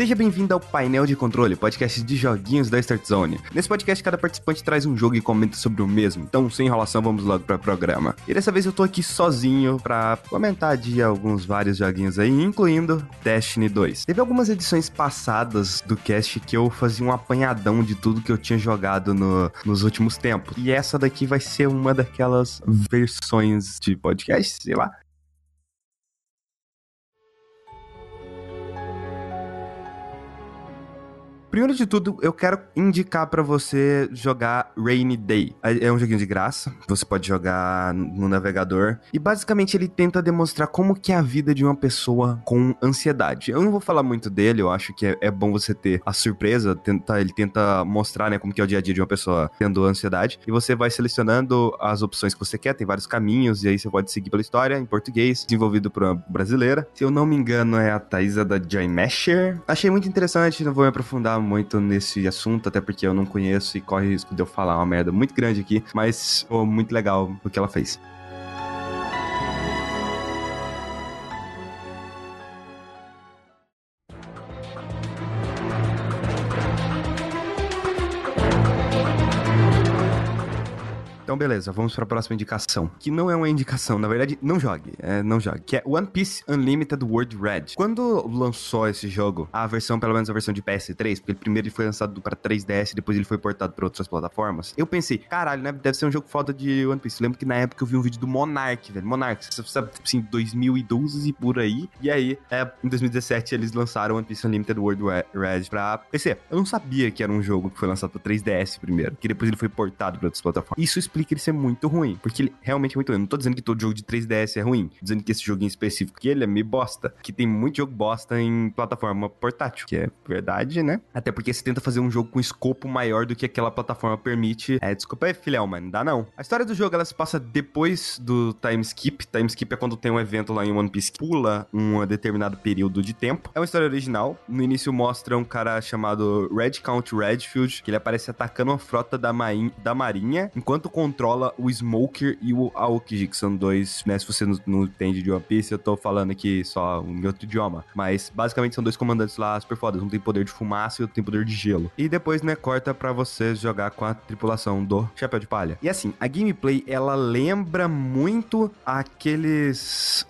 Seja bem-vindo ao Painel de Controle, podcast de joguinhos da Start Zone. Nesse podcast, cada participante traz um jogo e comenta sobre o mesmo. Então, sem enrolação, vamos logo para o programa. E dessa vez eu tô aqui sozinho para comentar de alguns vários joguinhos aí, incluindo Destiny 2. Teve algumas edições passadas do cast que eu fazia um apanhadão de tudo que eu tinha jogado no, nos últimos tempos. E essa daqui vai ser uma daquelas versões de podcast, sei lá, Primeiro de tudo, eu quero indicar para você jogar Rainy Day. É um joguinho de graça, você pode jogar no navegador e basicamente ele tenta demonstrar como que é a vida de uma pessoa com ansiedade. Eu não vou falar muito dele, eu acho que é, é bom você ter a surpresa, tenta, ele tenta mostrar, né, como que é o dia a dia de uma pessoa tendo ansiedade e você vai selecionando as opções que você quer, tem vários caminhos e aí você pode seguir pela história em português, desenvolvido por uma brasileira. Se eu não me engano é a Thaisa da Joy Mesher. Achei muito interessante, não vou me aprofundar muito nesse assunto, até porque eu não conheço e corre risco de eu falar uma merda muito grande aqui, mas foi muito legal o que ela fez. Beleza, vamos para a próxima indicação. Que não é uma indicação, na verdade, não jogue. É, não jogue. Que é One Piece Unlimited World Red. Quando lançou esse jogo, a versão, pelo menos a versão de PS3, porque primeiro ele foi lançado para 3DS, depois ele foi portado para outras plataformas, eu pensei, caralho, né? Deve ser um jogo foda de One Piece. Eu lembro que na época eu vi um vídeo do Monark, velho. Monark, você sabe, tipo assim, 2012 e por aí. E aí, é, em 2017, eles lançaram One Piece Unlimited World Red pra PC. Eu não sabia que era um jogo que foi lançado para 3DS primeiro, que depois ele foi portado para outras plataformas. Isso explica explica ele ser muito ruim. Porque ele realmente é muito ruim. Não tô dizendo que todo jogo de 3DS é ruim. Tô dizendo que esse joguinho específico que ele é meio bosta. Que tem muito jogo bosta em plataforma portátil. Que é verdade, né? Até porque você tenta fazer um jogo com escopo maior do que aquela plataforma permite. É, desculpa aí, filhão, mas não dá não. A história do jogo, ela se passa depois do time skip. Time skip é quando tem um evento lá em One Piece que pula um determinado período de tempo. É uma história original. No início mostra um cara chamado Red Count Redfield, que ele aparece atacando uma frota da, da marinha, enquanto controla o Smoker e o Aokiji, que são dois, né? Se você não, não entende de One Piece, eu tô falando aqui só em outro idioma. Mas basicamente são dois comandantes lá super fodas. Um tem poder de fumaça e outro tem poder de gelo. E depois, né, corta para você jogar com a tripulação do Chapéu de Palha. E assim, a gameplay, ela lembra muito aqueles.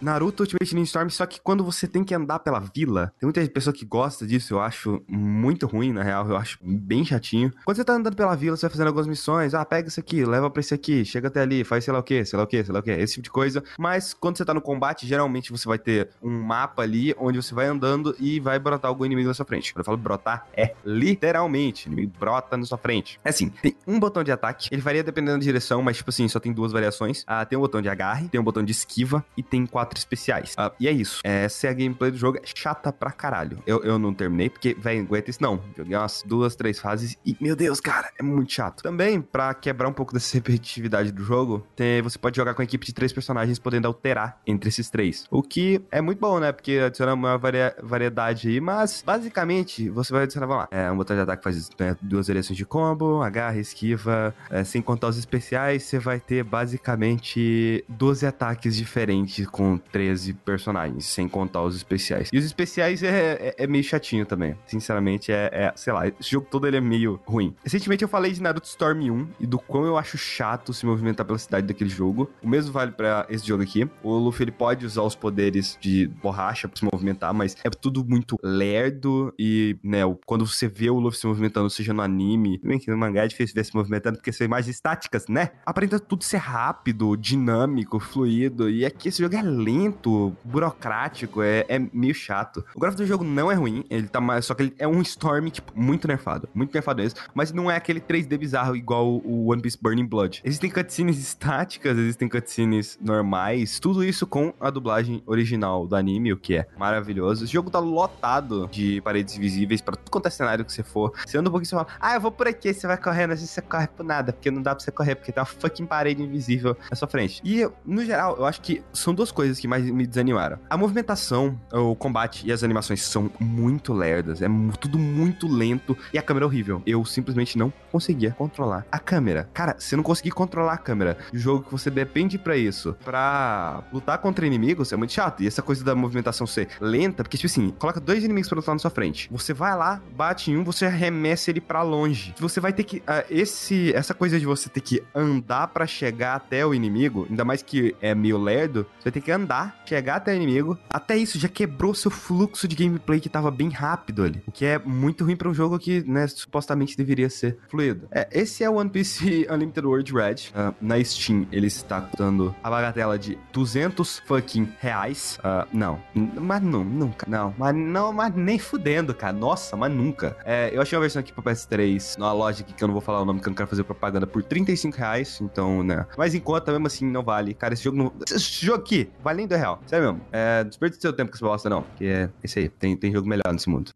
Naruto Ultimate Ninja Storm, só que quando você tem que andar pela vila, tem muita pessoa que gosta disso, eu acho muito ruim, na real, eu acho bem chatinho. Quando você tá andando pela vila, você vai fazendo algumas missões, ah, pega isso aqui, leva pra esse aqui, chega até ali, faz sei lá o que, sei lá o que, sei lá o que, esse tipo de coisa. Mas quando você tá no combate, geralmente você vai ter um mapa ali onde você vai andando e vai brotar algum inimigo na sua frente. Quando eu falo brotar, é literalmente, o inimigo brota na sua frente. É assim, tem um botão de ataque, ele varia dependendo da direção, mas tipo assim, só tem duas variações. Ah, tem um botão de agarre, tem um botão de esquiva e tem quatro especiais. Ah, e é isso. Essa é a gameplay do jogo, é chata pra caralho. Eu, eu não terminei porque, velho, aguenta isso não. Joguei umas duas, três fases e, meu Deus, cara, é muito chato. Também, pra quebrar um pouco dessa repetitividade do jogo, você pode jogar com a equipe de três personagens, podendo alterar entre esses três. O que é muito bom, né? Porque adiciona uma varia, variedade aí, mas basicamente você vai adicionar, vamos lá, é, um botão de ataque faz né, duas variações de combo, agarra, esquiva, é, sem contar os especiais, você vai ter basicamente 12 ataques diferentes com 13 personagens, sem contar os especiais. E os especiais é, é, é meio chatinho também. Sinceramente, é, é, sei lá, esse jogo todo ele é meio ruim. Recentemente eu falei de Naruto Storm 1 e do quão eu acho chato se movimentar pela cidade daquele jogo. O mesmo vale para esse jogo aqui. O Luffy ele pode usar os poderes de borracha para se movimentar, mas é tudo muito lerdo e, né, quando você vê o Luffy se movimentando, seja no anime, bem que no mangá é difícil ver se movimentando porque são imagens estáticas, né? Aparenta tudo ser rápido, dinâmico, fluido, e aqui esse jogo é lento, burocrático, é, é meio chato. O gráfico do jogo não é ruim, ele tá mais, só que ele é um Storm, tipo, muito nerfado, muito nerfado mesmo, mas não é aquele 3D bizarro igual o One Piece Burning Blood. Existem cutscenes estáticas, existem cutscenes normais, tudo isso com a dublagem original do anime, o que é maravilhoso. Esse jogo tá lotado de paredes visíveis para tudo quanto é cenário que você for. Você anda um pouquinho e fala, ah, eu vou por aqui, você vai correndo, às vezes você corre por nada, porque não dá pra você correr, porque tem uma fucking parede invisível na sua frente. E, no geral, eu acho que são duas coisas que mais me desanimaram. A movimentação, o combate e as animações são muito lerdas, é tudo muito lento e a câmera é horrível. Eu simplesmente não conseguia controlar a câmera. Cara, você não conseguir controlar a câmera, jogo que você depende para isso, para lutar contra inimigos, é muito chato. E essa coisa da movimentação ser lenta, porque, tipo assim, coloca dois inimigos pra lutar na sua frente. Você vai lá, bate em um, você arremessa ele para longe. Você vai ter que. Uh, esse, essa coisa de você ter que andar para chegar até o inimigo, ainda mais que é meio lerdo, você vai ter que andar, chegar até o inimigo. Até isso já quebrou seu fluxo de gameplay que tava bem rápido ali. O que é muito ruim para um jogo que, né, supostamente deveria ser fluido. É, esse é o One Piece Unlimited World Red. Uh, na Steam, ele está custando a bagatela de 200 fucking reais. Uh, não, mas não, nunca. Não, mas não, mas nem fudendo, cara. Nossa, mas nunca. É, eu achei uma versão aqui pra PS3, numa loja aqui que eu não vou falar o nome, que eu não quero fazer propaganda, por 35 reais. Então, né. Mas enquanto, mesmo assim, não vale. Cara, esse jogo não. Esse jogo aqui, vale nem 2 real. Sério mesmo. É, desperdiça seu tempo com essa bosta, não. Que é esse aí. Tem, tem jogo melhor nesse mundo.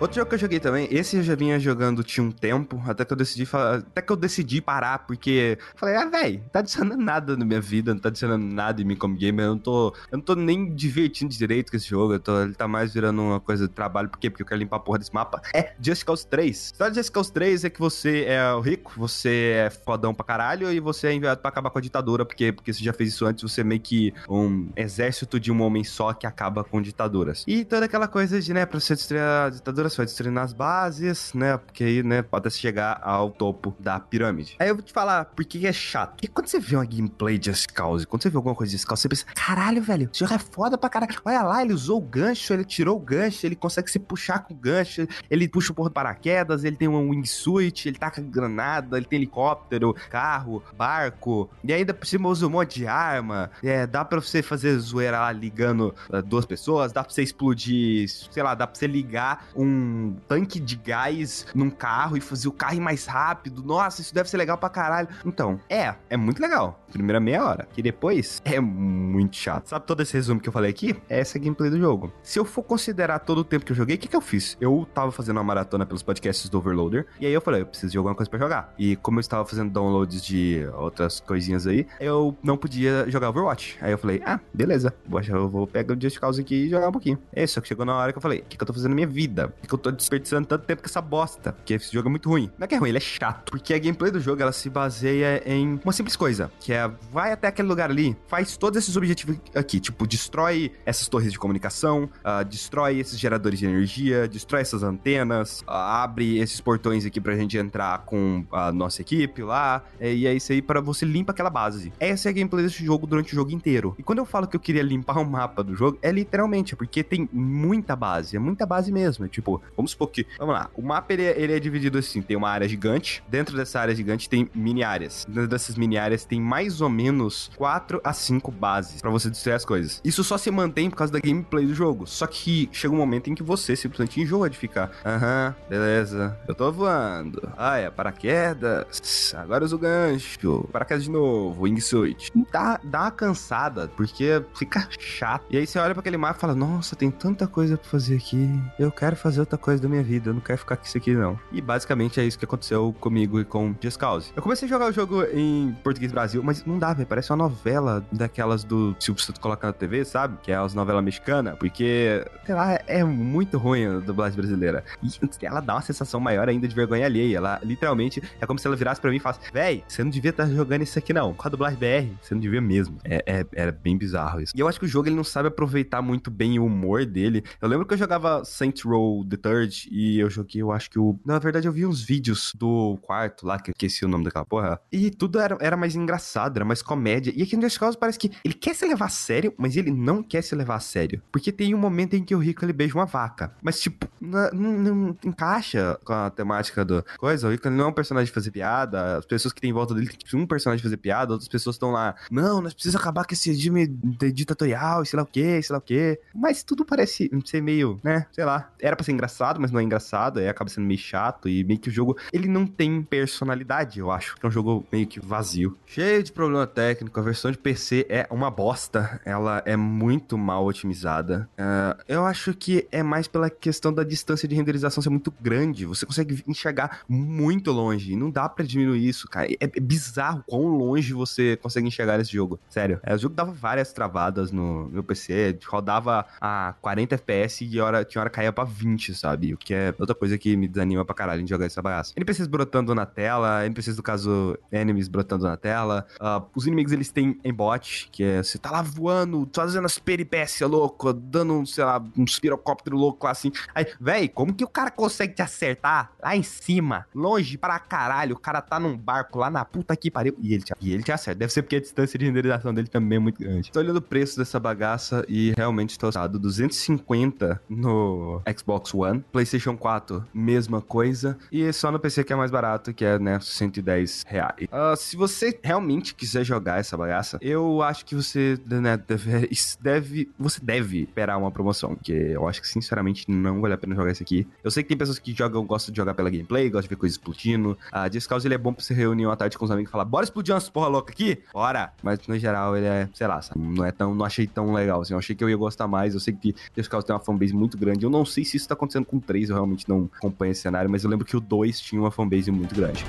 Outro jogo que eu joguei também, esse eu já vinha jogando tinha um tempo, até que eu decidi até que eu decidi parar, porque falei, ah, velho, tá adicionando nada na minha vida, não tá adicionando nada em mim como gamer, eu não tô, eu não tô nem divertindo direito com esse jogo, tô, ele tá mais virando uma coisa de trabalho, por quê? Porque eu quero limpar a porra desse mapa. É Just Cause 3. A história de Just Cause 3 é que você é o rico, você é fodão pra caralho e você é enviado pra acabar com a ditadura, porque, porque você já fez isso antes, você é meio que um exército de um homem só que acaba com ditaduras. E toda aquela coisa de, né, pra você destruir a ditadura, você vai destruindo as bases, né? Porque aí, né, pode chegar ao topo da pirâmide. Aí eu vou te falar por que é chato. Porque quando você vê uma gameplay de Cause, quando você vê alguma coisa de Cause, você pensa, caralho, velho, esse jogo é foda pra caralho. Olha lá, ele usou o gancho, ele tirou o gancho, ele consegue se puxar com o gancho, ele puxa o porra de paraquedas, ele tem um wingsuit, ele taca granada, ele tem helicóptero, carro, barco, e ainda por cima usa um monte de arma. É, dá pra você fazer zoeira lá ligando uh, duas pessoas, dá pra você explodir, sei lá, dá pra você ligar um tanque de gás num carro e fazer o carro ir mais rápido. Nossa, isso deve ser legal pra caralho. Então, é, é muito legal. Primeira meia hora. Que depois é muito chato. Sabe todo esse resumo que eu falei aqui? Essa é a gameplay do jogo. Se eu for considerar todo o tempo que eu joguei, o que, que eu fiz? Eu tava fazendo uma maratona pelos podcasts do Overloader. E aí eu falei, eu preciso de alguma coisa para jogar. E como eu estava fazendo downloads de outras coisinhas aí, eu não podia jogar Overwatch. Aí eu falei, ah, beleza. Eu vou pegar o Just Cause aqui e jogar um pouquinho. É, só que chegou na hora que eu falei, o que, que eu tô fazendo na minha vida? Que, eu tô desperdiçando tanto tempo com essa bosta. Porque esse jogo é muito ruim. Não é que é ruim, ele é chato. Porque a gameplay do jogo, ela se baseia em uma simples coisa. Que é, vai até aquele lugar ali, faz todos esses objetivos aqui. Tipo, destrói essas torres de comunicação, uh, destrói esses geradores de energia, destrói essas antenas, uh, abre esses portões aqui pra gente entrar com a nossa equipe lá. E é isso aí para você limpa aquela base. Essa é a gameplay desse jogo durante o jogo inteiro. E quando eu falo que eu queria limpar o mapa do jogo, é literalmente, porque tem muita base, é muita base mesmo. É vamos supor que Vamos lá. O mapa ele é, ele é, dividido assim: tem uma área gigante. Dentro dessa área gigante tem mini áreas. Dentro dessas mini áreas tem mais ou menos 4 a 5 bases para você destruir as coisas. Isso só se mantém por causa da gameplay do jogo. Só que chega um momento em que você simplesmente enjoa de ficar. Aham, beleza. Eu tô voando. Ah, é paraquedas. Agora uso o gancho. Paraquedas de novo. Wingsuit. Dá, dá uma cansada, porque fica chato. E aí você olha para aquele mapa e fala: Nossa, tem tanta coisa pra fazer aqui. Eu quero fazer outra coisa da minha vida eu não quero ficar com isso aqui, não. E basicamente é isso que aconteceu comigo e com Just Cause. Eu comecei a jogar o jogo em português Brasil, mas não dá, velho. Parece uma novela daquelas do Silvio Santos coloca na TV, sabe? Que é as novelas mexicanas, porque, sei lá, é muito ruim a dublagem brasileira. E ela dá uma sensação maior ainda de vergonha alheia. Ela, literalmente, é como se ela virasse pra mim e falasse: véi, você não devia estar tá jogando isso aqui, não. Com a dublagem BR, você não devia mesmo. É, é, era bem bizarro isso. E eu acho que o jogo ele não sabe aproveitar muito bem o humor dele. Eu lembro que eu jogava Saint Row the Third e eu joguei, eu acho que o. Na verdade, eu vi uns vídeos do quarto lá, que eu esqueci o nome daquela porra. E tudo era, era mais engraçado, era mais comédia. E aqui no Just Cause parece que ele quer se levar a sério, mas ele não quer se levar a sério. Porque tem um momento em que o Rico ele beija uma vaca. Mas, tipo, não, não, encaixa com a temática do coisa. O Rico ele não é um personagem de fazer piada. As pessoas que tem em volta dele tem um personagem de fazer piada, outras pessoas estão lá. Não, nós precisamos acabar com esse regime ditatorial, sei lá o quê, sei lá o quê. Mas tudo parece ser meio, né? Sei lá. Era pra ser engraçado, mas não é engraçado, aí acaba sendo meio chato e meio que o jogo, ele não tem personalidade, eu acho. É um jogo meio que vazio. Cheio de problema técnico, a versão de PC é uma bosta, ela é muito mal otimizada. Uh, eu acho que é mais pela questão da distância de renderização ser muito grande, você consegue enxergar muito longe, não dá para diminuir isso, cara. É, é, bizarro quão longe você consegue enxergar nesse jogo, sério. É, o jogo dava várias travadas no meu PC, rodava a 40 FPS e hora, tinha hora caía pra 20, sabe? O que é outra coisa que me desanima pra caralho em jogar essa bagaça. NPCs brotando na tela, NPCs do caso enemies brotando na tela. Uh, os inimigos eles têm embot, que é você tá lá voando, fazendo as peripécias louco, dando, sei lá, um pirocóptero louco lá assim. Aí, véi, como que o cara consegue te acertar lá em cima, longe pra caralho? O cara tá num barco lá na puta que pariu e ele te, e ele te acerta. Deve ser porque a distância de renderização dele também é muito grande. Tô olhando o preço dessa bagaça e realmente tô assustado. 250 no Xbox One, PlayStation 4, mesma coisa. E só no PC que é mais barato, que é, né, 110 reais. Uh, se você realmente quiser jogar essa bagaça, eu acho que você, né, deve, deve, você deve esperar uma promoção, que eu acho que, sinceramente, não vale a pena jogar isso aqui. Eu sei que tem pessoas que jogam, gostam de jogar pela gameplay, gostam de ver coisas explodindo. Uh, Just Cause, ele é bom pra você reunir uma tarde com os amigos e falar, bora explodir umas porra louca aqui? Bora! Mas, no geral, ele é, sei lá, não é tão, não achei tão legal, assim. Eu achei que eu ia gostar mais. Eu sei que Just Cause tem uma fanbase muito grande. Eu não sei se isso tá acontecendo com o 3, eu realmente não acompanho esse cenário, mas eu lembro que o 2 tinha uma fanbase muito grande.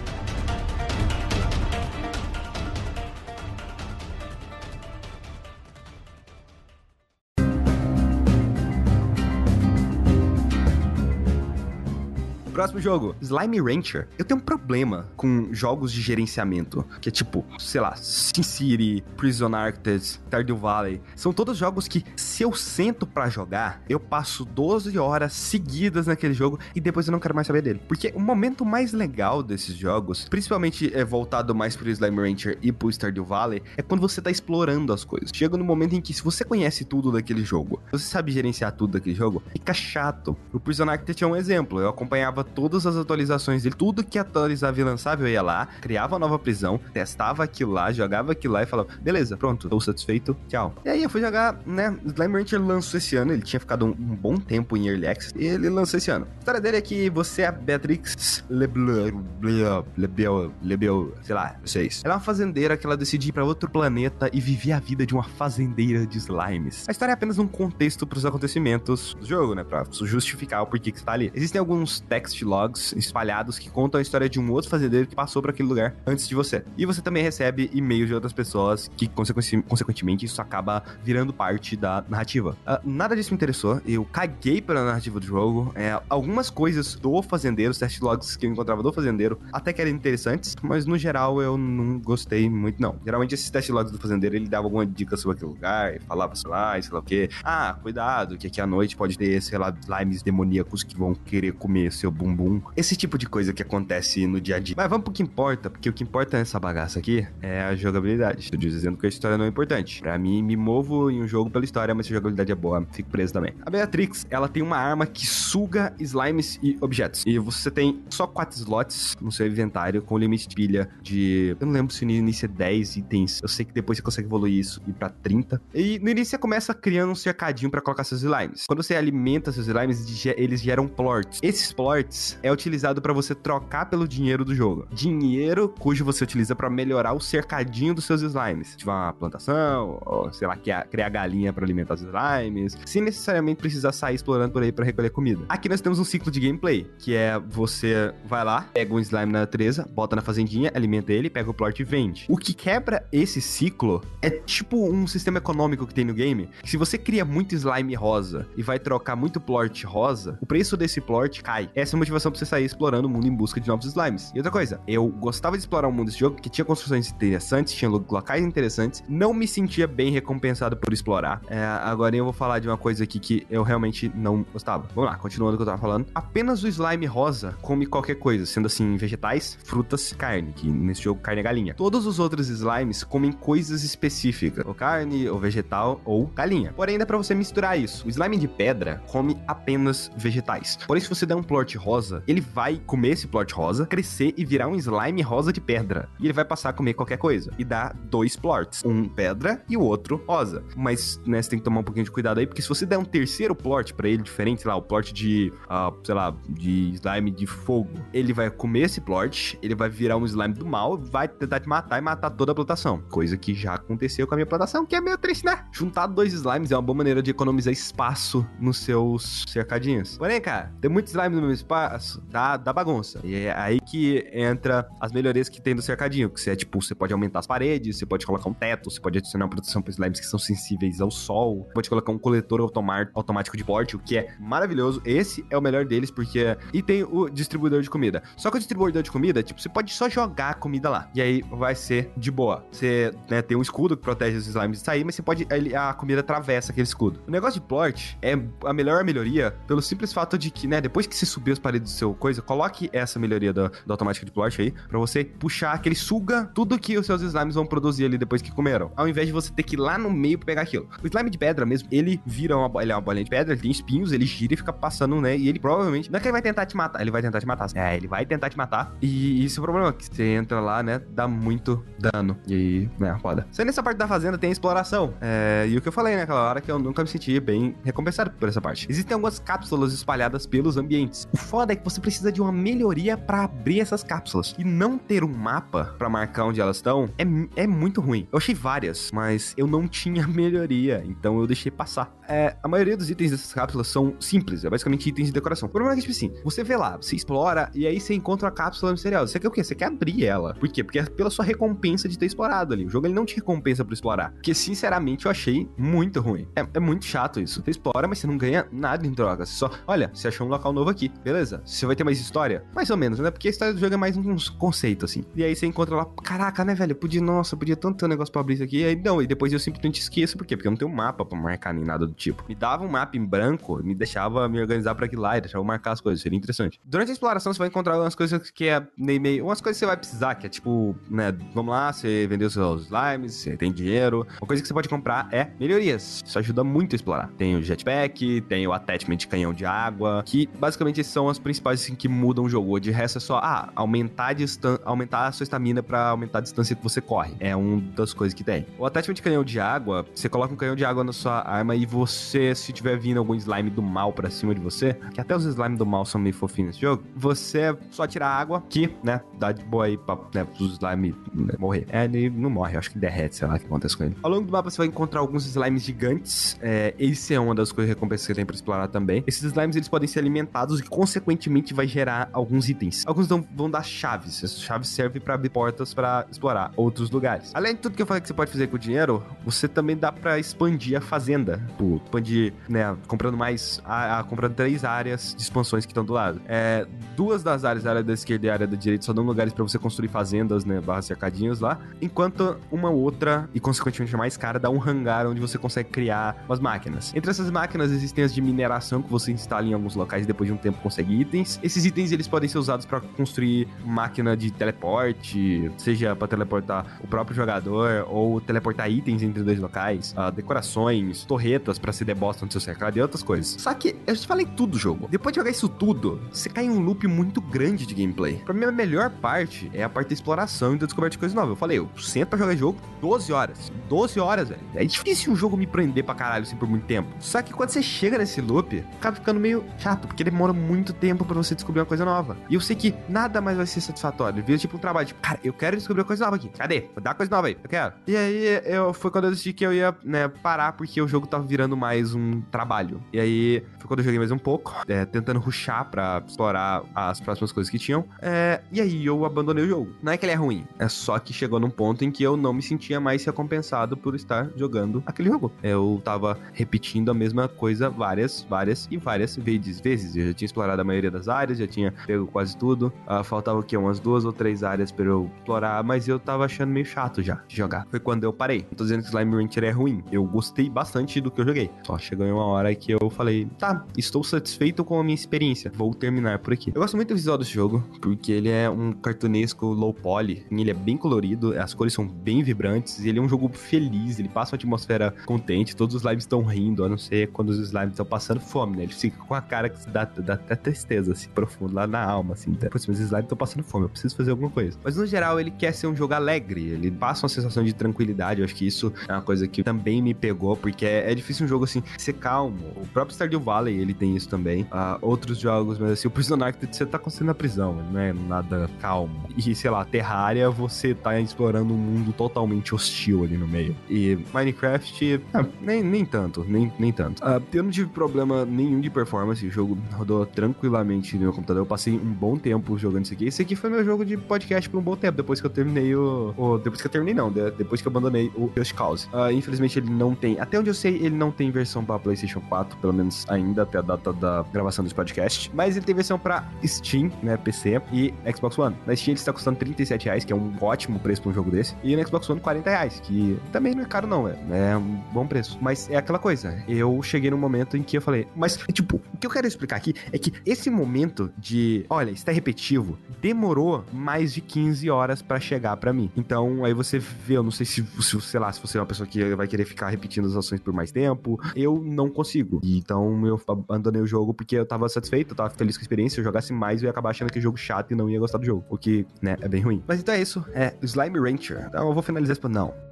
Próximo jogo, Slime Rancher. Eu tenho um problema com jogos de gerenciamento, que é tipo, sei lá, Sin City, Prison Architect, Stardew Valley. São todos jogos que, se eu sento para jogar, eu passo 12 horas seguidas naquele jogo e depois eu não quero mais saber dele. Porque o momento mais legal desses jogos, principalmente é voltado mais pro Slime Rancher e pro Stardew Valley, é quando você tá explorando as coisas. Chega no momento em que, se você conhece tudo daquele jogo, você sabe gerenciar tudo daquele jogo, fica chato. O Prison Architect é um exemplo. Eu acompanhava todas as atualizações dele, tudo que atualizava e lançava, eu ia lá, criava nova prisão, testava aquilo lá, jogava aquilo lá e falava, beleza, pronto, tô satisfeito, tchau. E aí eu fui jogar, né, Slime Rancher lançou esse ano, ele tinha ficado um, um, bom tempo em Early Access, e ele lançou esse ano. A história dele é que você é a Beatrix Lebel, Lebel, Lebel, sei lá, vocês. Ela é uma fazendeira que ela decide ir pra outro planeta e viver a vida de uma fazendeira de slimes. A história é apenas um contexto pros acontecimentos do jogo, né, pra justificar o porquê que você tá ali. Existem alguns logs espalhados que contam a história de um outro fazendeiro que passou por aquele lugar antes de você. E você também recebe e-mails de outras pessoas que, consequentemente, isso acaba virando parte da narrativa. Uh, nada disso me interessou, eu caguei pela narrativa do jogo. É, algumas coisas do fazendeiro, os test logs que eu encontrava do fazendeiro, até que eram interessantes, mas no geral eu não gostei muito, não. Geralmente esses test logs do fazendeiro, ele dava alguma dica sobre aquele lugar, falava, sei lá, sei lá o quê. Ah, cuidado, que aqui à noite pode ter, sei lá, slimes demoníacos que vão querer comer seu bumbum bumbum. Esse tipo de coisa que acontece no dia a dia. Mas vamos pro que importa, porque o que importa nessa bagaça aqui é a jogabilidade. Estou dizendo que a história não é importante. Pra mim, me movo em um jogo pela história, mas se a jogabilidade é boa, fico preso também. A Beatrix, ela tem uma arma que suga slimes e objetos. E você tem só quatro slots no seu inventário, com limite de pilha de. Eu não lembro se no início é 10 itens. Eu sei que depois você consegue evoluir isso e pra 30. E no início você começa criando um cercadinho para colocar seus slimes. Quando você alimenta seus slimes, eles geram plorts. Esses plorts é utilizado para você trocar pelo dinheiro do jogo. Dinheiro cujo você utiliza para melhorar o cercadinho dos seus slimes. Tipo uma plantação, ou sei lá, criar galinha para alimentar os slimes, sem necessariamente precisar sair explorando por aí para recolher comida. Aqui nós temos um ciclo de gameplay, que é você vai lá, pega um slime na natureza, bota na fazendinha, alimenta ele, pega o plot e vende. O que quebra esse ciclo é tipo um sistema econômico que tem no game. Se você cria muito slime rosa e vai trocar muito plot rosa, o preço desse plot cai. Essa é motivação pra você sair explorando o mundo em busca de novos slimes. E outra coisa, eu gostava de explorar o mundo desse jogo, que tinha construções interessantes, tinha locais interessantes, não me sentia bem recompensado por explorar. É, agora eu vou falar de uma coisa aqui que eu realmente não gostava. Vamos lá, continuando o que eu tava falando. Apenas o slime rosa come qualquer coisa, sendo assim, vegetais, frutas, carne, que nesse jogo carne é galinha. Todos os outros slimes comem coisas específicas, ou carne, ou vegetal, ou galinha. Porém, dá pra você misturar isso. O slime de pedra come apenas vegetais. Porém, se você der um plort rosa, rosa, ele vai comer esse plot rosa, crescer e virar um slime rosa de pedra. E ele vai passar a comer qualquer coisa. E dá dois plots. Um pedra e o outro rosa. Mas, né, você tem que tomar um pouquinho de cuidado aí, porque se você der um terceiro plot para ele diferente, sei lá, o plot de, uh, sei lá, de slime de fogo, ele vai comer esse plot, ele vai virar um slime do mal, vai tentar te matar e matar toda a plantação. Coisa que já aconteceu com a minha plantação, que é meio triste, né? Juntar dois slimes é uma boa maneira de economizar espaço nos seus cercadinhos. Porém, cara, ter muito slime no meu espaço dá, dá bagunça. E é aí que entra as melhorias que tem do cercadinho, que você é tipo, você pode aumentar as paredes, você pode colocar um teto, você pode adicionar uma proteção para slimes que são sensíveis ao sol, pode colocar um coletor automático de porte, o que é maravilhoso. Esse é o melhor deles, porque. E tem o distribuidor de comida. Só que o distribuidor de comida, tipo, você pode só jogar a comida lá. E aí vai ser de boa. Você né, tem um escudo que protege os slimes de sair, mas você pode. A comida atravessa aquele escudo. O negócio de plort é a melhor melhoria pelo simples fato de que, né, depois que você subir as paredes do seu coisa, coloque essa melhoria da, automática de plort aí, pra você puxar que ele suga tudo que os seus slimes vão produzir ali depois que comeram. Ao invés de você ter que ir lá no meio pra pegar aquilo. O slime de pedra mesmo, ele vira uma, ele é uma bolinha de pedra, ele tem espinhos, ele gira e fica passando, né? E ele provavelmente. Não é que ele vai tentar te matar, ele vai tentar te matar. É, ele vai tentar te matar. E isso é o problema, que você entra lá, né? Dá muito dano. E né, foda. Só nessa parte da fazenda tem exploração. É, e o que eu falei naquela hora que eu nunca me senti bem recompensado por essa parte. Existem algumas cápsulas espalhadas pelos ambientes. O foda é que você precisa de uma melhoria para abrir essas cápsulas. E não ter um mapa para marcar onde elas estão é, é muito ruim. Eu achei várias, mas eu não tinha melhoria, então eu deixei passar. É, a maioria dos itens dessas cápsulas são simples, é basicamente itens de decoração. O problema é que, tipo assim, você vê lá, você explora e aí você encontra a cápsula misteriosa. Você quer o quê? Você quer abrir ela. Por quê? Porque é pela sua recompensa de ter explorado ali. O jogo ele não te recompensa por explorar. Porque, sinceramente, eu achei muito ruim. É, é muito chato isso. Você explora, mas você não ganha nada em troca. Você só, olha, você achou um local novo aqui. Beleza. Você vai ter mais história? Mais ou menos, né? Porque a história do jogo é mais um conceito, assim. E aí você encontra lá, caraca, né, velho? Podia, nossa, podia tanto negócio pra abrir isso aqui. E aí, não, e depois eu simplesmente esqueço. Por quê? Porque eu não tenho mapa pra marcar nem nada do tipo. Me dava um mapa em branco, me deixava me organizar pra aquilo lá e deixava marcar as coisas. Seria interessante. Durante a exploração, você vai encontrar umas coisas que é meio. Umas coisas que você vai precisar, que é tipo, né? Vamos lá, você vendeu seus slimes, você tem dinheiro. Uma coisa que você pode comprar é melhorias. Isso ajuda muito a explorar. Tem o jetpack, tem o attachment de canhão de água, que basicamente são as principais assim, que mudam o jogo. De resto é só, ah, aumentar a, aumentar a sua estamina para aumentar a distância que você corre. É uma das coisas que tem. O attachment de canhão de água, você coloca um canhão de água na sua arma e você, se tiver vindo algum slime do mal para cima de você, que até os slime do mal são meio fofinhos nesse jogo, você só tirar água, que, né, dá de boa aí pra né, os slime né, morrer. É, ele não morre, acho que derrete, sei lá o que acontece com ele. Ao longo do mapa você vai encontrar alguns slimes gigantes. É, esse é uma das coisas recompensas que tem pra explorar também. Esses slimes eles podem ser alimentados e, consequentemente, vai gerar alguns itens. Alguns vão, dar chaves. Essas chaves servem para abrir portas para explorar outros lugares. Além de tudo que eu falei que você pode fazer com o dinheiro, você também dá para expandir a fazenda. Tipo, expandir, né? Comprando mais. A, a, comprando três áreas de expansões que estão do lado. É, duas das áreas, a área da esquerda e a área da direita, só dão lugares para você construir fazendas, né? Barra cercadinhos lá. Enquanto uma outra, e consequentemente mais cara, dá um hangar onde você consegue criar umas máquinas. Entre essas máquinas existem as de mineração que você instala em alguns locais e depois de um tempo consegue itens. Esses itens eles podem ser usados para construir máquina de teleporte, seja para teleportar o próprio jogador ou teleportar itens entre dois locais, uh, decorações, torretas para ser debosta no seu cercado e outras coisas. Só que eu te falei tudo do jogo. Depois de jogar isso tudo, você cai em um loop muito grande de gameplay. Pra mim, a melhor parte é a parte da exploração e da descoberta de coisas novas. Eu falei, eu sento pra jogar jogo 12 horas. 12 horas, velho. É difícil um jogo me prender pra caralho assim por muito tempo. Só que quando você chega nesse loop, acaba ficando meio chato, porque demora muito tempo para você descobrir uma coisa nova. E eu sei que nada mais vai ser satisfatório. Vira tipo um trabalho, tipo, cara, eu quero descobrir uma coisa nova aqui. Cadê? Vou dar coisa nova aí, eu quero. E aí, eu, foi quando eu decidi que eu ia, né, parar, porque o jogo tava virando mais um trabalho. E aí, foi quando eu joguei mais um pouco, é, tentando ruxar pra explorar as próximas coisas que tinham. É, e aí, eu abandonei o jogo. Não é que ele é ruim, é só que chegou num ponto em que eu não me sentia mais recompensado por estar jogando aquele jogo. Eu tava repetindo a mesma coisa várias, várias e várias vezes. vezes. Eu já tinha explorado a maioria das áreas, já tinha pego quase tudo. Uh, faltava o quê? Umas duas ou três áreas pra eu explorar, mas eu tava achando meio chato já de jogar. Foi quando eu parei. Não tô dizendo que Slime Rancher é ruim. Eu gostei bastante do que eu joguei. Só chegou em uma hora que eu falei, tá, estou satisfeito com a minha experiência, vou terminar por aqui. Eu gosto muito do visual desse jogo, porque ele é um cartunesco low poly, ele é bem colorido, as cores são bem vibrantes, ele é um jogo feliz, ele passa uma atmosfera contente, todos os lives estão rindo, a não ser quando os slimes estão passando fome, né? Ele fica com a cara que dá, dá até tristeza, assim, profundo, lá na alma, assim. Tá? Pô, os slimes estão passando fome, eu preciso fazer alguma coisa. Mas no geral, ele quer ser um jogo alegre, ele passa uma sensação de tranquilidade, eu acho que isso é uma coisa que também me pegou, porque é, é difícil um jogo assim ser calmo. O próprio Stardew Valley, ele tem isso também. Uh, outros jogos, mas assim, o Prison Architect você tá acontecendo na prisão, não é nada calmo. E sei lá, Terraria, você tá explorando um mundo totalmente hostil ali no meio. E Minecraft, ah, nem, nem tanto, nem, nem tanto. Uh, eu não tive problema nenhum de performance, o jogo rodou tranquilamente no meu computador. Eu passei um bom tempo jogando isso aqui. Esse aqui foi meu jogo de podcast por um bom tempo, depois que eu terminei o. o depois que eu terminei, não, depois que eu abandonei o Just Cause. Uh, infelizmente ele não tem. Até onde eu sei, ele não tem versão pra PlayStation 4, pelo menos ainda até a data da gravação desse podcast. Mas ele tem versão pra Steam, né? PC e Xbox One. Na Steam ele está custando 37 reais, que é um ótimo preço pra um jogo desse. E no Xbox One, 40 reais, que também não é caro, não, é, é um bom preço. Mas é aquela coisa. Eu cheguei num momento em que eu falei, mas, tipo, o que eu quero explicar aqui é que esse momento de, olha, está repetitivo, demorou mais de 15 horas para chegar para mim. Então, aí você vê, eu não sei se, se, sei lá, se você é uma pessoa que vai querer ficar repetindo as ações por mais tempo, eu não consigo. Então, eu abandonei o jogo porque eu tava satisfeito, eu tava feliz com a experiência, se eu jogasse mais, eu ia acabar achando que o jogo chato e não ia gostar do jogo, o que, né, é bem ruim. Mas então é isso, é Slime Rancher. Então, eu vou finalizar esse não.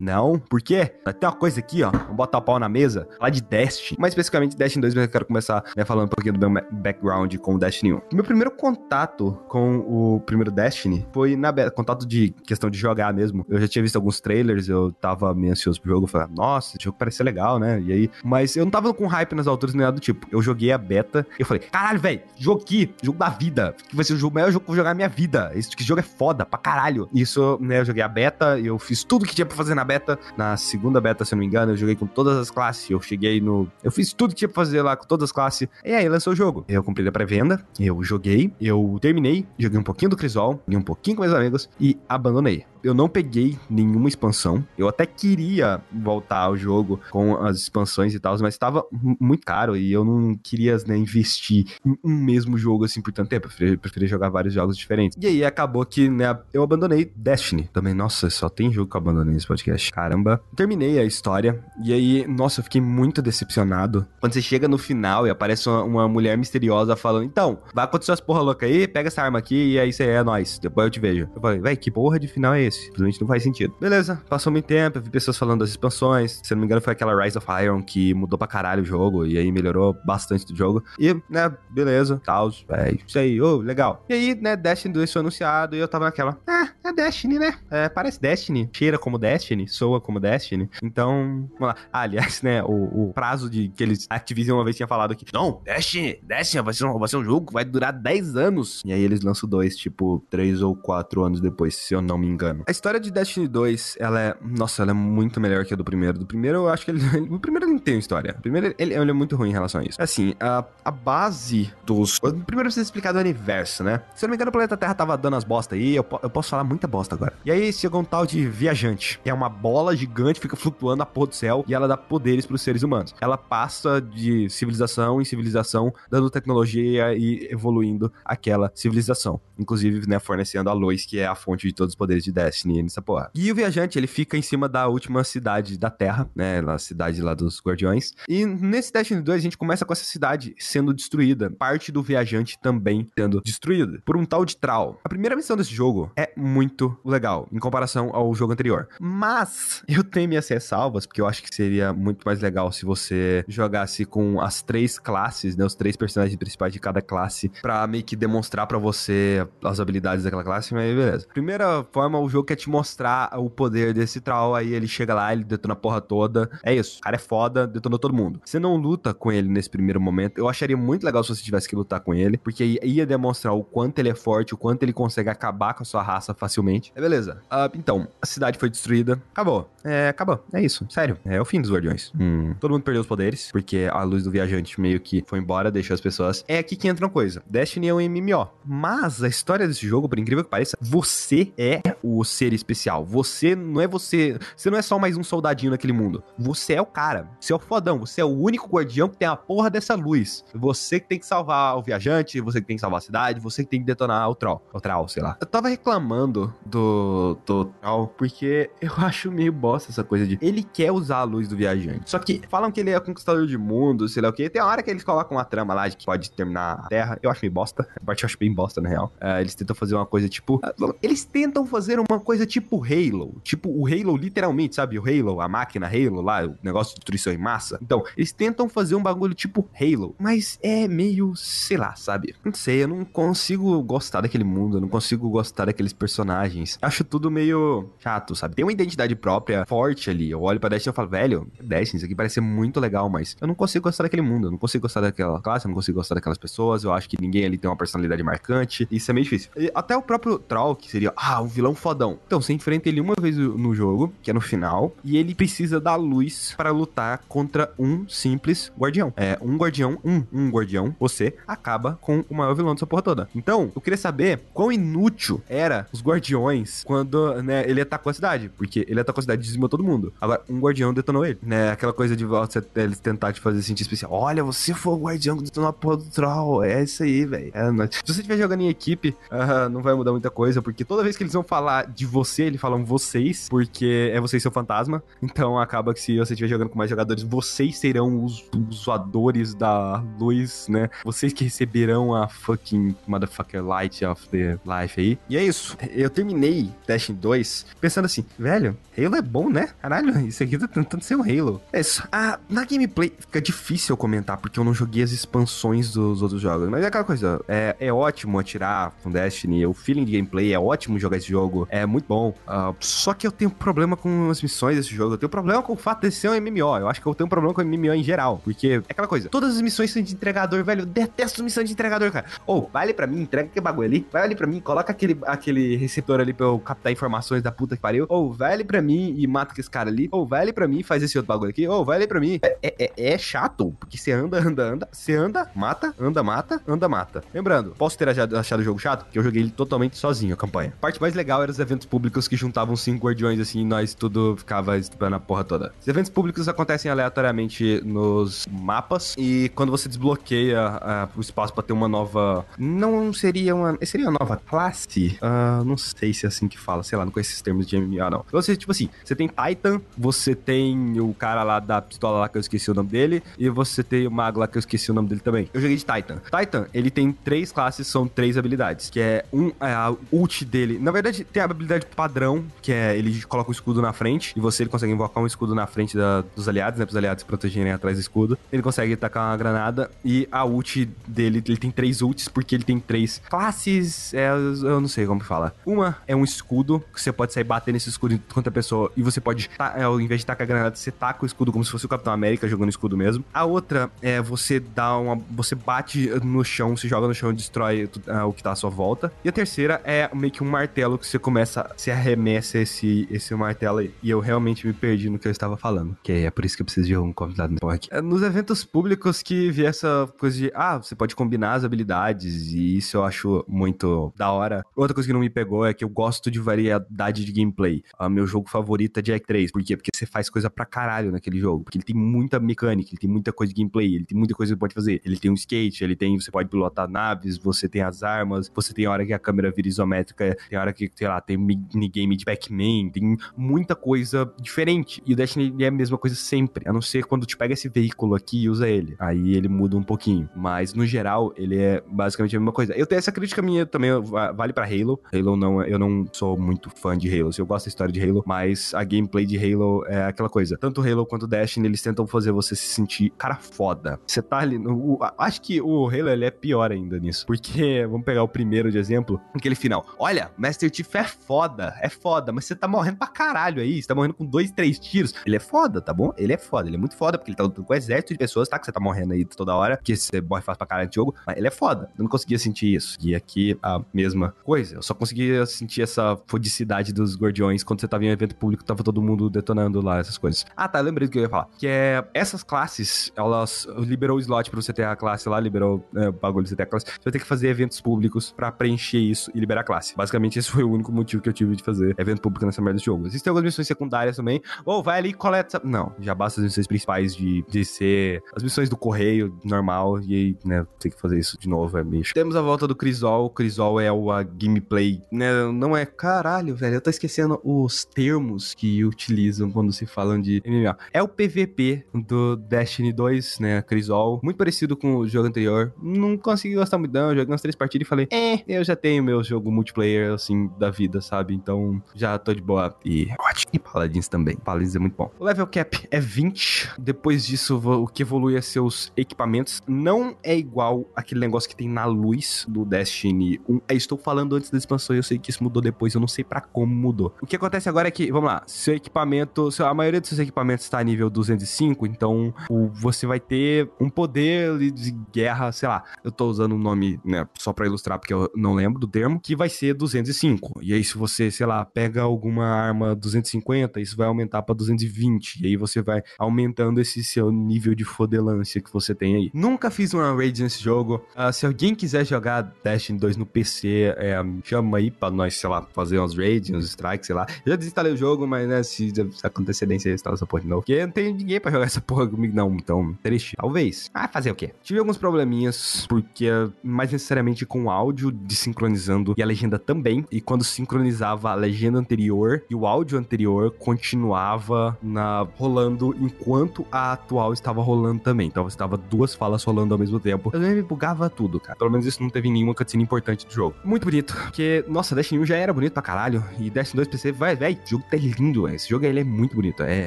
Não, por quê? Tem uma coisa aqui, ó. Vou botar o pau na mesa. Lá de Destiny. Mais especificamente Destiny 2, mas eu quero começar né, falando um pouquinho do meu background com o Destiny 1. Meu primeiro contato com o primeiro Destiny foi na. Contato de questão de jogar mesmo. Eu já tinha visto alguns trailers, eu tava meio ansioso pro jogo. Falei, nossa, esse jogo parece legal, né? E aí. Mas eu não tava com hype nas alturas nem nada do tipo. Eu joguei a beta e eu falei, caralho, velho, jogo aqui, jogo da vida. Que vai ser o maior jogo que eu vou jogar na minha vida. Esse jogo é foda pra caralho. Isso, né, eu joguei a beta, eu fiz tudo que tinha pra fazer na beta. Na segunda beta, se eu não me engano, eu joguei com todas as classes. Eu cheguei no. Eu fiz tudo que tinha pra fazer lá com todas as classes. E aí lançou o jogo. Eu comprei a pré-venda, eu joguei, eu terminei, joguei um pouquinho do Crisol, joguei um pouquinho com meus amigos e abandonei eu não peguei nenhuma expansão. Eu até queria voltar ao jogo com as expansões e tal, mas estava muito caro e eu não queria né, investir em um mesmo jogo assim por tanto tempo. Eu preferi, preferi, jogar vários jogos diferentes. E aí acabou que né, eu abandonei Destiny também. Nossa, só tem jogo que eu abandonei nesse podcast. Caramba. Terminei a história e aí, nossa, eu fiquei muito decepcionado. Quando você chega no final e aparece uma, uma mulher misteriosa falando: Então, vai acontecer as porra louca aí, pega essa arma aqui e aí você é nós. Depois eu te vejo. Eu falei, véi, que porra de final é esse? esse. Simplesmente não faz sentido. Beleza, passou muito tempo, eu vi pessoas falando das expansões. Se eu não me engano, foi aquela Rise of Iron que mudou pra caralho o jogo e aí melhorou bastante do jogo. E, né, beleza, tal, é isso aí, ô, oh, legal. E aí, né, Destiny 2 foi anunciado e eu tava naquela, ah, é Destiny, né? É, parece Destiny, cheira como Destiny, soa como Destiny. Então, vamos lá. Ah, aliás, né, o, o, prazo de que eles Activision uma vez tinha falado que, não, Destiny, Destiny vai ser, um, vai ser um jogo que vai durar 10 anos. E aí eles lançam dois, tipo, 3 ou 4 anos depois, se eu não me engano. A história de Destiny 2, ela é. Nossa, ela é muito melhor que a do primeiro. Do primeiro, eu acho que ele. O primeiro não tem história. O primeiro, ele, ele é muito ruim em relação a isso. Assim, a, a base dos. Primeiro precisa explicar do universo, né? Se eu não me engano, o planeta Terra tava dando as bosta aí. Eu, eu posso falar muita bosta agora. E aí chegou um tal de viajante. É uma bola gigante, fica flutuando na porra do céu e ela dá poderes pros seres humanos. Ela passa de civilização em civilização, dando tecnologia e evoluindo aquela civilização. Inclusive, né, fornecendo a luz, que é a fonte de todos os poderes de Destiny nessa porra. E o viajante, ele fica em cima da última cidade da Terra, né? A cidade lá dos Guardiões. E nesse Destiny 2, a gente começa com essa cidade sendo destruída. Parte do viajante também sendo destruída. Por um tal de Trau. A primeira missão desse jogo é muito legal, em comparação ao jogo anterior. Mas, eu tenho minhas ressalvas, porque eu acho que seria muito mais legal se você jogasse com as três classes, né? Os três personagens principais de cada classe, pra meio que demonstrar para você as habilidades daquela classe, mas beleza. Primeira forma, o jogo quer te mostrar o poder desse Troll, aí ele chega lá, ele detona a porra toda. É isso, o cara é foda, detonou todo mundo. Você não luta com ele nesse primeiro momento. Eu acharia muito legal se você tivesse que lutar com ele, porque ia demonstrar o quanto ele é forte, o quanto ele consegue acabar com a sua raça facilmente. É beleza. Uh, então, a cidade foi destruída, acabou. É, acabou. É isso. Sério. É o fim dos Guardiões. Hum. Todo mundo perdeu os poderes, porque a luz do viajante meio que foi embora, deixou as pessoas. É aqui que entra uma coisa. Destiny é um MMO. Mas a história desse jogo, por incrível que pareça, você é o ser especial. Você não é você. Você não é só mais um soldadinho naquele mundo. Você é o cara. Você é o fodão. Você é o único guardião que tem a porra dessa luz. Você que tem que salvar o viajante, você que tem que salvar a cidade, você que tem que detonar o troll. O troll, sei lá. Eu tava reclamando do, do troll porque eu acho meio bosta essa coisa de ele quer usar a luz do viajante. Só que falam que ele é conquistador de mundo, sei lá o que. Tem uma hora que eles colocam uma trama lá de que pode terminar a Terra. Eu acho meio bosta. A parte eu acho bem bosta, na real. Uh, eles tentam fazer uma coisa tipo. Uh, eles tentam fazer uma coisa tipo Halo. Tipo o Halo, literalmente, sabe? O Halo, a máquina Halo lá, o negócio de destruição em massa. Então, eles tentam fazer um bagulho tipo Halo. Mas é meio, sei lá, sabe? Não sei, eu não consigo gostar daquele mundo, eu não consigo gostar daqueles personagens. Acho tudo meio chato, sabe? Tem uma identidade própria forte ali. Eu olho pra Destiny e falo, velho, Destiny, isso aqui parece ser muito legal, mas eu não consigo gostar daquele mundo, eu não consigo gostar daquela classe, eu não consigo gostar daquelas pessoas, eu acho que ninguém ali tem uma personalidade marcante. Isso é meio difícil. E até o próprio Troll, que seria, ah, um vilão fodão. Então, você enfrenta ele uma vez no jogo, que é no final, e ele precisa da luz para lutar contra um simples guardião. É, um guardião, um, um guardião, você acaba com o maior vilão dessa porra toda. Então, eu queria saber quão inútil era os guardiões quando, né, ele atacou a cidade. Porque ele atacou a cidade e dizimou todo mundo. Agora, um guardião detonou ele, né? Aquela coisa de você, eles tentar te fazer sentir especial. Olha, você foi o guardião que detonou a porra do troll. É isso aí, velho. É, se você estiver jogando em equipe, uh, não vai mudar muita coisa, porque toda vez que eles vão falar de você, eles falam vocês, porque é você e seu fantasma. Então acaba que se você estiver jogando com mais jogadores, vocês serão os, zoadores da luz, né? Vocês que receberão a fucking motherfucker light of the life aí. E é isso. Eu terminei Destiny 2 pensando assim, velho, Halo é bom, né? Caralho, isso aqui tá tentando ser um Halo. É isso. Ah, na gameplay fica difícil eu comentar, porque eu não joguei as expansões dos outros jogos. Mas é aquela coisa, é, é ótimo atirar com Destiny, o feeling de gameplay é ótimo jogar esse jogo, é muito bom. Uh, só que eu tenho problema com as missões desse jogo, eu tenho problema com o fato de ser um MMO. Eu acho que eu tenho problema com MMO em geral, porque é aquela coisa, todas as missões são de entregador, velho. Eu detesto missão de entregador, cara. Ou, oh, vai ali pra mim, entrega aquele bagulho ali, vai ali pra mim, coloca aquele, aquele receptor ali pra eu captar informações da puta que pariu. Ou, oh, vai ali pra mim e mata esse cara ali. Ou, vai ali pra mim faz esse outro bagulho aqui. Ou, vai ali pra mim. É, é, é, chato, porque você anda, anda, anda, você anda, mata, anda, mata, anda, mata. Lembrando, posso ter achado o jogo chato? Que eu joguei ele totalmente sozinho, a campanha. A parte mais legal era os eventos públicos que juntavam cinco guardiões assim e nós tudo ficava estupendo a porra toda. Os eventos públicos acontecem aleatoriamente nos mapas e quando você desbloqueia uh, o espaço para ter uma nova. Não seria uma. Seria uma nova classe? Uh, não sei se é assim que fala, sei lá, não conheço esses termos de MMA, não. Você, tipo assim, você tem Titan, você tem o cara lá da pistola lá que eu esqueci o nome dele, e você tem o mago lá que eu esqueci o nome dele também. Eu joguei de Titan. Titan, ele tem três classes, são três habilidades, que é um, é a ult dele. Na verdade, tem a habilidade padrão, que é ele coloca o escudo na frente, e você ele consegue invocar um escudo na frente da, dos aliados, né, pros aliados se protegerem atrás do escudo. Ele consegue tacar uma granada, e a ult dele, ele tem três ults, porque ele tem três classes, é, eu não sei como fala. Uma é um escudo, que você pode sair batendo esse escudo contra a pessoa, e você pode, é, ao invés de tacar a granada, você taca o escudo como se fosse o Capitão América jogando escudo mesmo. A outra é você dá uma. Você bate no chão, se joga no chão e destrói uh, o que tá à sua volta. E a terceira é meio que um martelo que você começa, se arremessa esse, esse martelo aí. E eu realmente me perdi no que eu estava falando. Que é por isso que eu preciso de um convidado no aqui. É nos eventos públicos que vi essa coisa de, ah, você pode combinar as habilidades. E isso eu acho muito da hora. Outra coisa que não me pegou é que eu gosto de variedade de gameplay. O meu jogo favorito é Jack 3. Por quê? Porque você faz coisa pra caralho naquele jogo. Porque ele tem muita mecânica, ele tem muita coisa de gameplay, ele tem muita coisa que você pode fazer. Ele tem um skate, ele tem, você pode pilotar naves, você tem as armas, você tem hora que a câmera vira isométrica, tem hora que, sei lá, tem minigame de Pac-Man, tem muita coisa diferente. E o Destiny é a mesma coisa sempre, a não ser quando te pega esse veículo aqui e usa ele. Aí ele muda um pouquinho. Mas no geral, ele é basicamente a mesma coisa. Eu tenho essa crítica minha também, vale para Halo. Halo não, eu não sou muito fã de Halo. Eu gosto da história de Halo, mas a gameplay de Halo é aquela coisa. Tanto Halo quanto Destiny, eles tentam fazer você se sentir cara foda. Você tá ali. No, acho que o Halo ele é pior ainda nisso. Porque, vamos pegar o primeiro de exemplo, aquele final. Olha, Master Chief é foda, é foda, mas você tá morrendo pra caralho aí, você tá morrendo com dois, três tiros. Ele é foda, tá bom? Ele é foda, ele é muito foda, porque ele tá lutando com um exército de pessoas, tá? Que você tá morrendo aí toda hora, que você morre fácil pra caralho de jogo, mas ele é foda. Eu não conseguia sentir isso. E aqui a mesma coisa. Eu só conseguia sentir essa fodicidade dos guardiões quando você tava em um evento público, tava todo mundo detonando lá essas coisas. Ah, tá, lembrei do que eu ia falar. Que é essas classes, elas liberou o slot pra você ter a classe lá, liberou é, o bagulho de você ter a classe. Você vai ter que fazer eventos públicos pra preencher isso e liberar a classe. Basicamente, esse foi o único motivo que eu tive de fazer evento público nessa merda de jogo. Existem algumas missões secundárias também. Ou oh, vai ali e coleta. Não, já basta as missões principais de, de ser as missões do correio normal. E aí, né, tem que fazer isso de novo, é bicho. Temos a volta do Crisol. O Crisol é o a gameplay, né? Não é. Caralho, velho. Eu tô esquecendo os termos que utilizam quando se falam de MMA. É o PVP do Destiny 2, né? Crisol. Muito parecido com o jogo anterior. Não consegui gostar muito, não. Eu joguei umas três partidas e falei, é, eu já tenho meu jogo multiplayer, assim, da vida, sabe? Então já tô de boa. E ótimo. E Paladins também. Paladins é muito bom. O level cap é 20. Depois disso, o que evolui é seus equipamentos. Não é igual aquele negócio que tem na luz do Destiny 1. Eu estou falando antes da expansão eu sei que isso mudou depois. Eu não sei para como mudou. O que acontece agora é que, vamos lá, seu equipamento, a maioria dos seus equipamentos está a nível 205, então o, você vai ter um poder de guerra, sei lá. Eu tô usando um nome, né, só para ilustrar porque eu não lembro do termo, que vai ser 205. E aí se você, sei lá, pega alguma arma 250, isso vai aumentar para 220. E aí você vai aumentando esse seu nível de fodelância que você tem aí. Nunca fiz uma raid nesse jogo. Uh, se alguém quiser jogar Destiny 2 no PC, é, chama aí pra nós, sei lá, fazer umas raids, uns strikes, sei lá. Já desinstalei o jogo, mas né, se, se acontecer nem você instala essa porra de novo. Porque não tem ninguém pra jogar essa porra comigo, não. Então, triste. Talvez. Ah, fazer o quê? Tive alguns probleminhas, porque mais necessariamente com o áudio desincronizando e a legenda também. E quando sincronizava a legenda anterior e o áudio anterior continuava na rolando enquanto a atual estava rolando também. Então estava duas falas rolando ao mesmo tempo. Eu me bugava tudo, cara. Pelo menos isso não teve nenhuma cutscene importante do jogo. Muito bonito. Porque, nossa, Destiny 1 já era bonito pra caralho. E Destiny 2 PC, vai, velho, jogo tá lindo. Esse jogo ele é muito bonito. É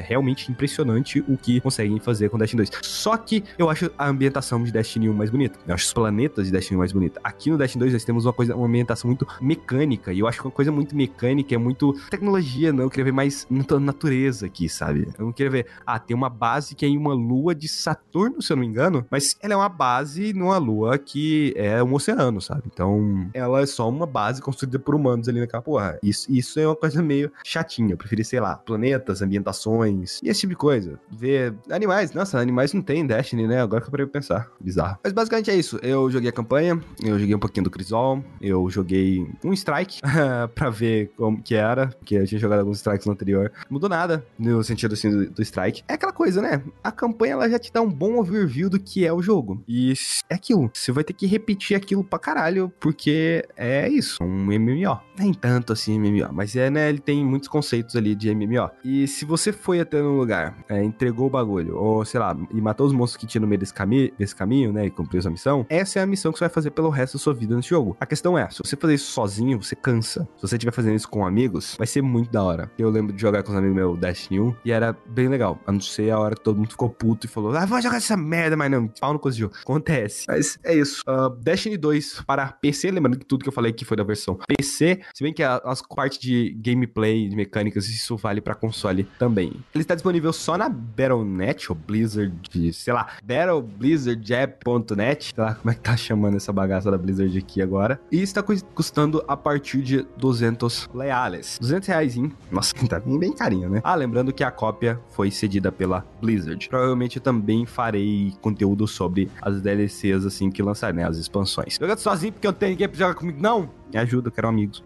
realmente impressionante o que conseguem fazer com Destiny 2. Só que eu acho a ambientação de Destiny 1 mais bonita. Eu acho os planetas de Destiny 1 mais bonita. Aqui no Destiny 2 nós temos uma coisa, uma ambientação muito mecânica. E eu acho que uma coisa muito mecânica é muito tecnologia, não. Eu queria ver mais natureza aqui, sabe? Eu não queria ver, ah, tem uma base que é em uma lua de Saturno, se eu não me engano, mas ela é uma base numa lua que é um oceano, sabe? Então, ela é só uma base construída por humanos ali naquela porra. Isso, isso é uma coisa meio chatinha. Eu preferi, sei lá, planetas, ambientações e esse tipo de coisa. Ver animais. Nossa, animais não tem Destiny, né? Agora que eu parei pensar. Bizarro. Mas basicamente é isso. Eu joguei a campanha, eu joguei um pouquinho do Crisol, eu joguei um strike pra ver como que era, porque eu tinha jogado alguns strikes no anterior. Mudou nada no sentido assim do, do strike. É aquela coisa, né? A campanha ela já te dá um bom overview do que é o jogo. E é aquilo. Você vai ter que repetir aquilo pra caralho, porque é isso, um MMO. Nem tanto assim MMO, mas é, né? Ele tem muitos conceitos ali de MMO. E se você foi até um lugar, é, entregou o bagulho, ou sei lá, e matou os monstros que tinha no meio desse, cami desse caminho, né? E cumpriu essa missão, essa é a missão que você vai fazer pelo resto da sua vida nesse jogo. A questão é, se você fazer isso sozinho, você cansa. Se você estiver fazendo isso com amigos, vai ser muito da hora. Eu lembro de jogar com os amigos meus Destiny 1 e era bem legal. A não ser a hora que todo mundo ficou puto e falou: Ah, vou jogar essa merda, mas não, pau de jogo. Acontece. Mas é isso. Uh, Destiny 2 para PC, lembrando que tudo que eu falei aqui foi da versão PC, se bem que as partes de gameplay, de mecânicas, isso vale para console também. Ele está disponível só na Battle.net ou Blizzard, sei lá, battleblizzardjab.net, sei lá como é que tá chamando essa bagaça da Blizzard aqui agora. E está custando a partir de 200 leales. 200 reais, hein? Nossa, tá bem, bem carinho, né? Ah, lembrando que a cópia foi cedida pela Blizzard. Provavelmente eu também farei conteúdo sobre as DLCs assim que lançarem, né? As expansões. Jogando sozinho porque eu tenho ninguém pra jogar comigo, não! Me ajuda, eu quero amigos.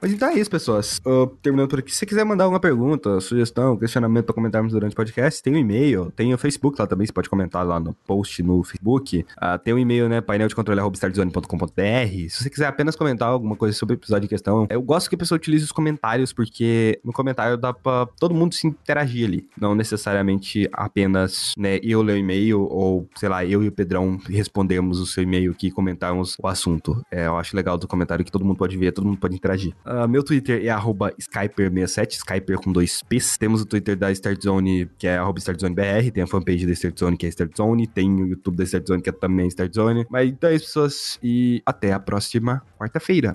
Mas então é tá isso, pessoas. Uh, terminando por aqui. Se você quiser mandar alguma pergunta, sugestão, questionamento para comentarmos durante o podcast, tem o um e-mail, tem o Facebook lá também, você pode comentar lá no post no Facebook. Uh, tem o um e-mail, né? painel de Se você quiser apenas comentar alguma coisa sobre o episódio em questão, eu gosto que a pessoa utilize os comentários, porque no comentário dá pra todo mundo se interagir ali. Não necessariamente apenas, né, eu ler o e-mail, ou, sei lá, eu e o Pedrão respondemos o seu e-mail que comentarmos o assunto. É, eu acho legal do comentário que todo mundo pode ver, todo mundo pode interagir. Uh, meu Twitter é Skyper67, Skyper com dois P's. Temos o Twitter da Start Zone, que é arroba StartZoneBR, tem a fanpage da Start Zone, que é Start Zone, tem o YouTube da Start Zone, que é também Start Zone. Mas então é isso, pessoas, e até a próxima quarta-feira.